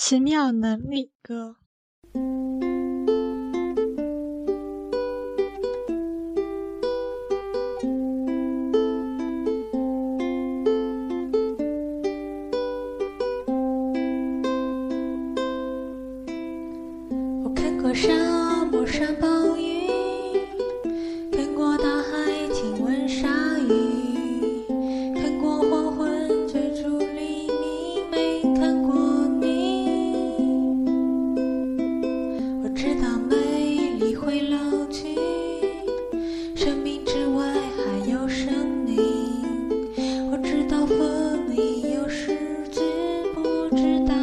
奇妙能力歌。我看过沙漠沙暴不知道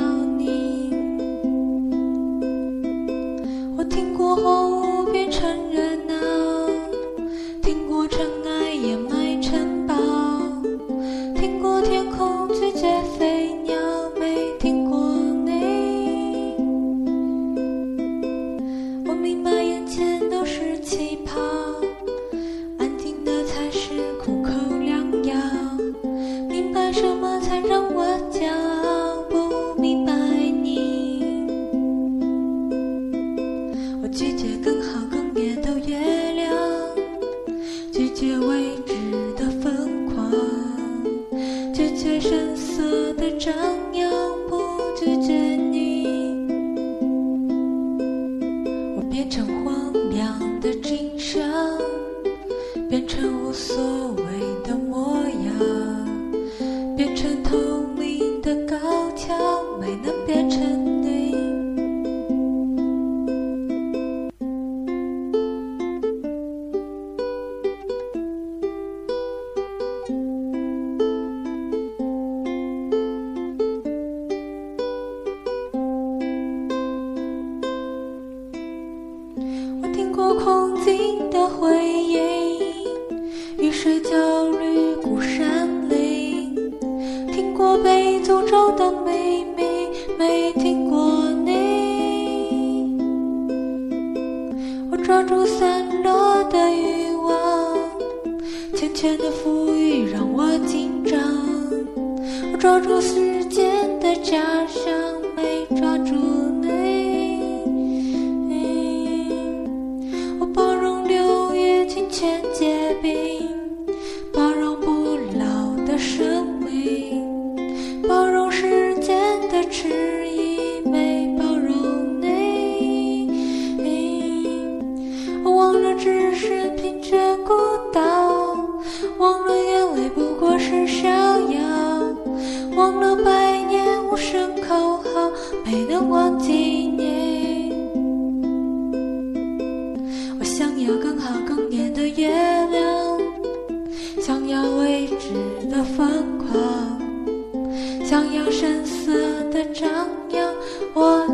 拒绝未知的疯狂，拒绝声色的张扬，不拒绝你。我变成荒凉的景象，变成无所谓空境的回音，雨水浇绿孤山林，听过被诅咒的秘密，没听过你。我抓住散落的欲望，缱绻的浮语让我紧张。我抓住时间的假象，结冰，包容不老的生命，包容时间的迟疑，没包容你。忘了只是贫却孤岛，忘了眼泪不过是逍遥，忘了百年无声口号，没能忘记你。想要未知的疯狂想要声色的张扬我